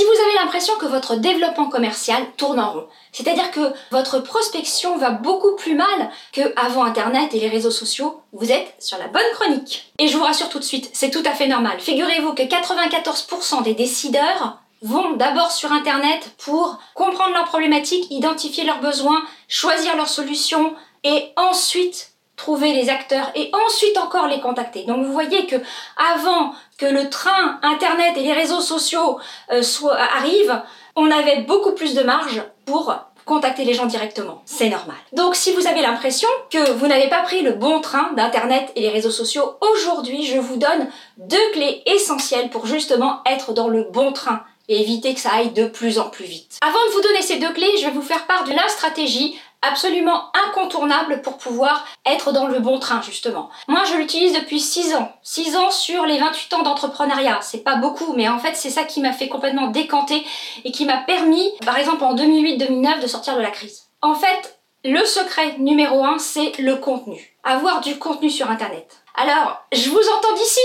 Si vous avez l'impression que votre développement commercial tourne en rond, c'est-à-dire que votre prospection va beaucoup plus mal qu'avant Internet et les réseaux sociaux, vous êtes sur la bonne chronique. Et je vous rassure tout de suite, c'est tout à fait normal. Figurez-vous que 94% des décideurs vont d'abord sur Internet pour comprendre leurs problématiques, identifier leurs besoins, choisir leurs solutions et ensuite trouver les acteurs et ensuite encore les contacter. Donc vous voyez que avant que le train internet et les réseaux sociaux euh, arrivent, on avait beaucoup plus de marge pour contacter les gens directement. C'est normal. Donc si vous avez l'impression que vous n'avez pas pris le bon train d'internet et les réseaux sociaux, aujourd'hui je vous donne deux clés essentielles pour justement être dans le bon train et éviter que ça aille de plus en plus vite. Avant de vous donner ces deux clés, je vais vous faire part de la stratégie absolument incontournable pour pouvoir être dans le bon train justement. Moi je l'utilise depuis 6 ans. 6 ans sur les 28 ans d'entrepreneuriat. C'est pas beaucoup mais en fait c'est ça qui m'a fait complètement décanter et qui m'a permis par exemple en 2008-2009 de sortir de la crise. En fait le secret numéro 1 c'est le contenu. Avoir du contenu sur internet. Alors, je vous entends d'ici.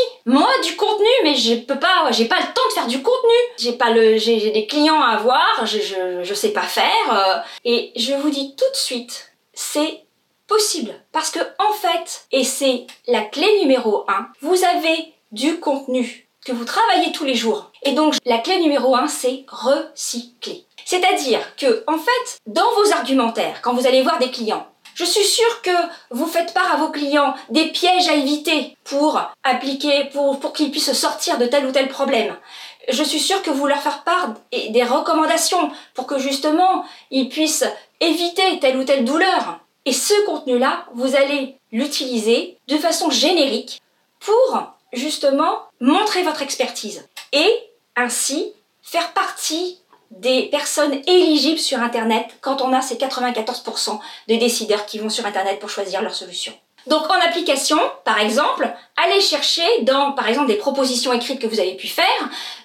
Je peux pas, j'ai pas le temps de faire du contenu. J'ai pas le, j'ai des clients à avoir, je, je, je sais pas faire. Euh, et je vous dis tout de suite, c'est possible. Parce que, en fait, et c'est la clé numéro 1, vous avez du contenu que vous travaillez tous les jours. Et donc, la clé numéro 1, c'est recycler. C'est-à-dire que, en fait, dans vos argumentaires, quand vous allez voir des clients, je suis sûre que vous faites part à vos clients des pièges à éviter pour appliquer, pour, qu'ils puissent sortir de tel ou tel problème. Je suis sûre que vous leur faites part des recommandations pour que justement ils puissent éviter telle ou telle douleur. Et ce contenu-là, vous allez l'utiliser de façon générique pour justement montrer votre expertise et ainsi faire partie des personnes éligibles sur Internet quand on a ces 94% de décideurs qui vont sur Internet pour choisir leur solution. Donc en application, par exemple, allez chercher dans, par exemple, des propositions écrites que vous avez pu faire,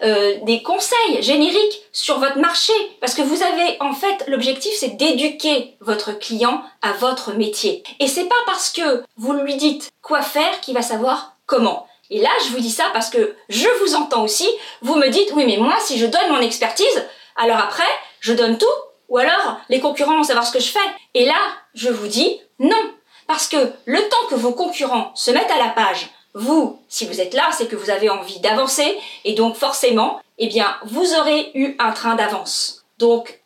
euh, des conseils génériques sur votre marché, parce que vous avez, en fait, l'objectif, c'est d'éduquer votre client à votre métier. Et c'est pas parce que vous lui dites quoi faire qu'il va savoir comment. Et là, je vous dis ça parce que je vous entends aussi. Vous me dites, oui, mais moi, si je donne mon expertise, alors après, je donne tout, ou alors les concurrents vont savoir ce que je fais. Et là, je vous dis non. Parce que le temps que vos concurrents se mettent à la page, vous, si vous êtes là, c'est que vous avez envie d'avancer, et donc forcément, eh bien, vous aurez eu un train d'avance. Donc,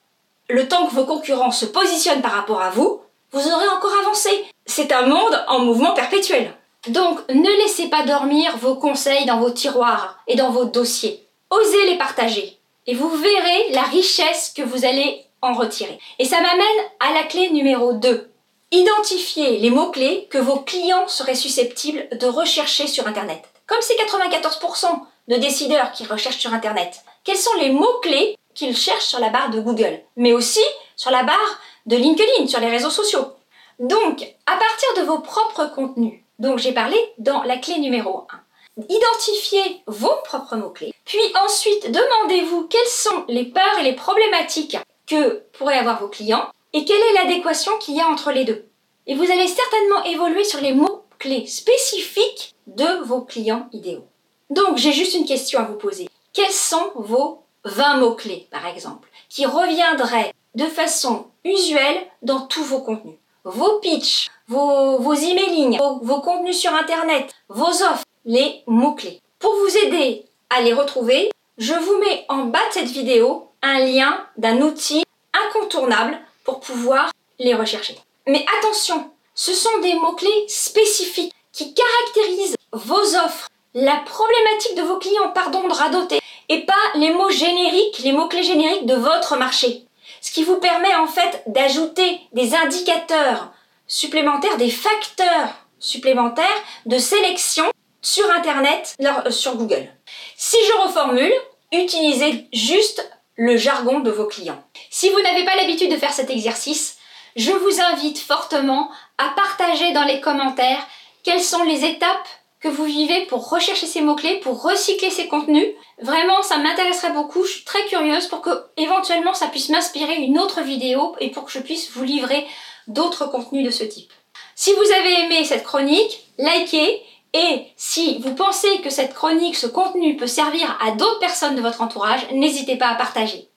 le temps que vos concurrents se positionnent par rapport à vous, vous aurez encore avancé. C'est un monde en mouvement perpétuel. Donc, ne laissez pas dormir vos conseils dans vos tiroirs et dans vos dossiers. Osez les partager et vous verrez la richesse que vous allez en retirer. Et ça m'amène à la clé numéro 2. Identifiez les mots-clés que vos clients seraient susceptibles de rechercher sur Internet. Comme c'est 94% de décideurs qui recherchent sur Internet, quels sont les mots-clés qu'ils cherchent sur la barre de Google, mais aussi sur la barre de LinkedIn, sur les réseaux sociaux? Donc, à partir de vos propres contenus, donc j'ai parlé dans la clé numéro 1, Identifiez vos propres mots-clés. Puis ensuite, demandez-vous quelles sont les peurs et les problématiques que pourraient avoir vos clients et quelle est l'adéquation qu'il y a entre les deux. Et vous allez certainement évoluer sur les mots-clés spécifiques de vos clients idéaux. Donc, j'ai juste une question à vous poser. Quels sont vos 20 mots-clés, par exemple, qui reviendraient de façon usuelle dans tous vos contenus? Vos pitchs, vos, vos emailing, vos contenus sur Internet, vos offres, les mots-clés. Pour vous aider à les retrouver, je vous mets en bas de cette vidéo un lien d'un outil incontournable pour pouvoir les rechercher. Mais attention, ce sont des mots-clés spécifiques qui caractérisent vos offres, la problématique de vos clients, pardon de radoter, et pas les mots génériques, les mots-clés génériques de votre marché. Ce qui vous permet en fait d'ajouter des indicateurs supplémentaires, des facteurs supplémentaires de sélection sur Internet, euh, sur Google. Si je reformule, utilisez juste le jargon de vos clients. Si vous n'avez pas l'habitude de faire cet exercice, je vous invite fortement à partager dans les commentaires quelles sont les étapes que vous vivez pour rechercher ces mots-clés, pour recycler ces contenus. Vraiment, ça m'intéresserait beaucoup. Je suis très curieuse pour que éventuellement ça puisse m'inspirer une autre vidéo et pour que je puisse vous livrer d'autres contenus de ce type. Si vous avez aimé cette chronique, likez Et si vous pensez que cette chronique, ce contenu peut servir à d'autres personnes de votre entourage, n'hésitez pas à partager.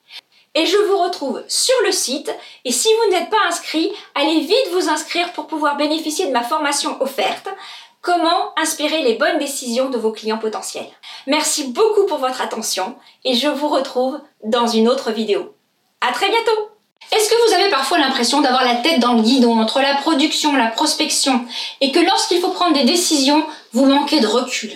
Et je vous retrouve sur le site. Et si vous n'êtes pas inscrit, allez vite vous inscrire pour pouvoir bénéficier de ma formation offerte. Comment inspirer les bonnes décisions de vos clients potentiels. Merci beaucoup pour votre attention et je vous retrouve dans une autre vidéo. À très bientôt! Est-ce que vous avez parfois l'impression d'avoir la tête dans le guidon entre la production, la prospection, et que lorsqu'il faut prendre des décisions, vous manquez de recul?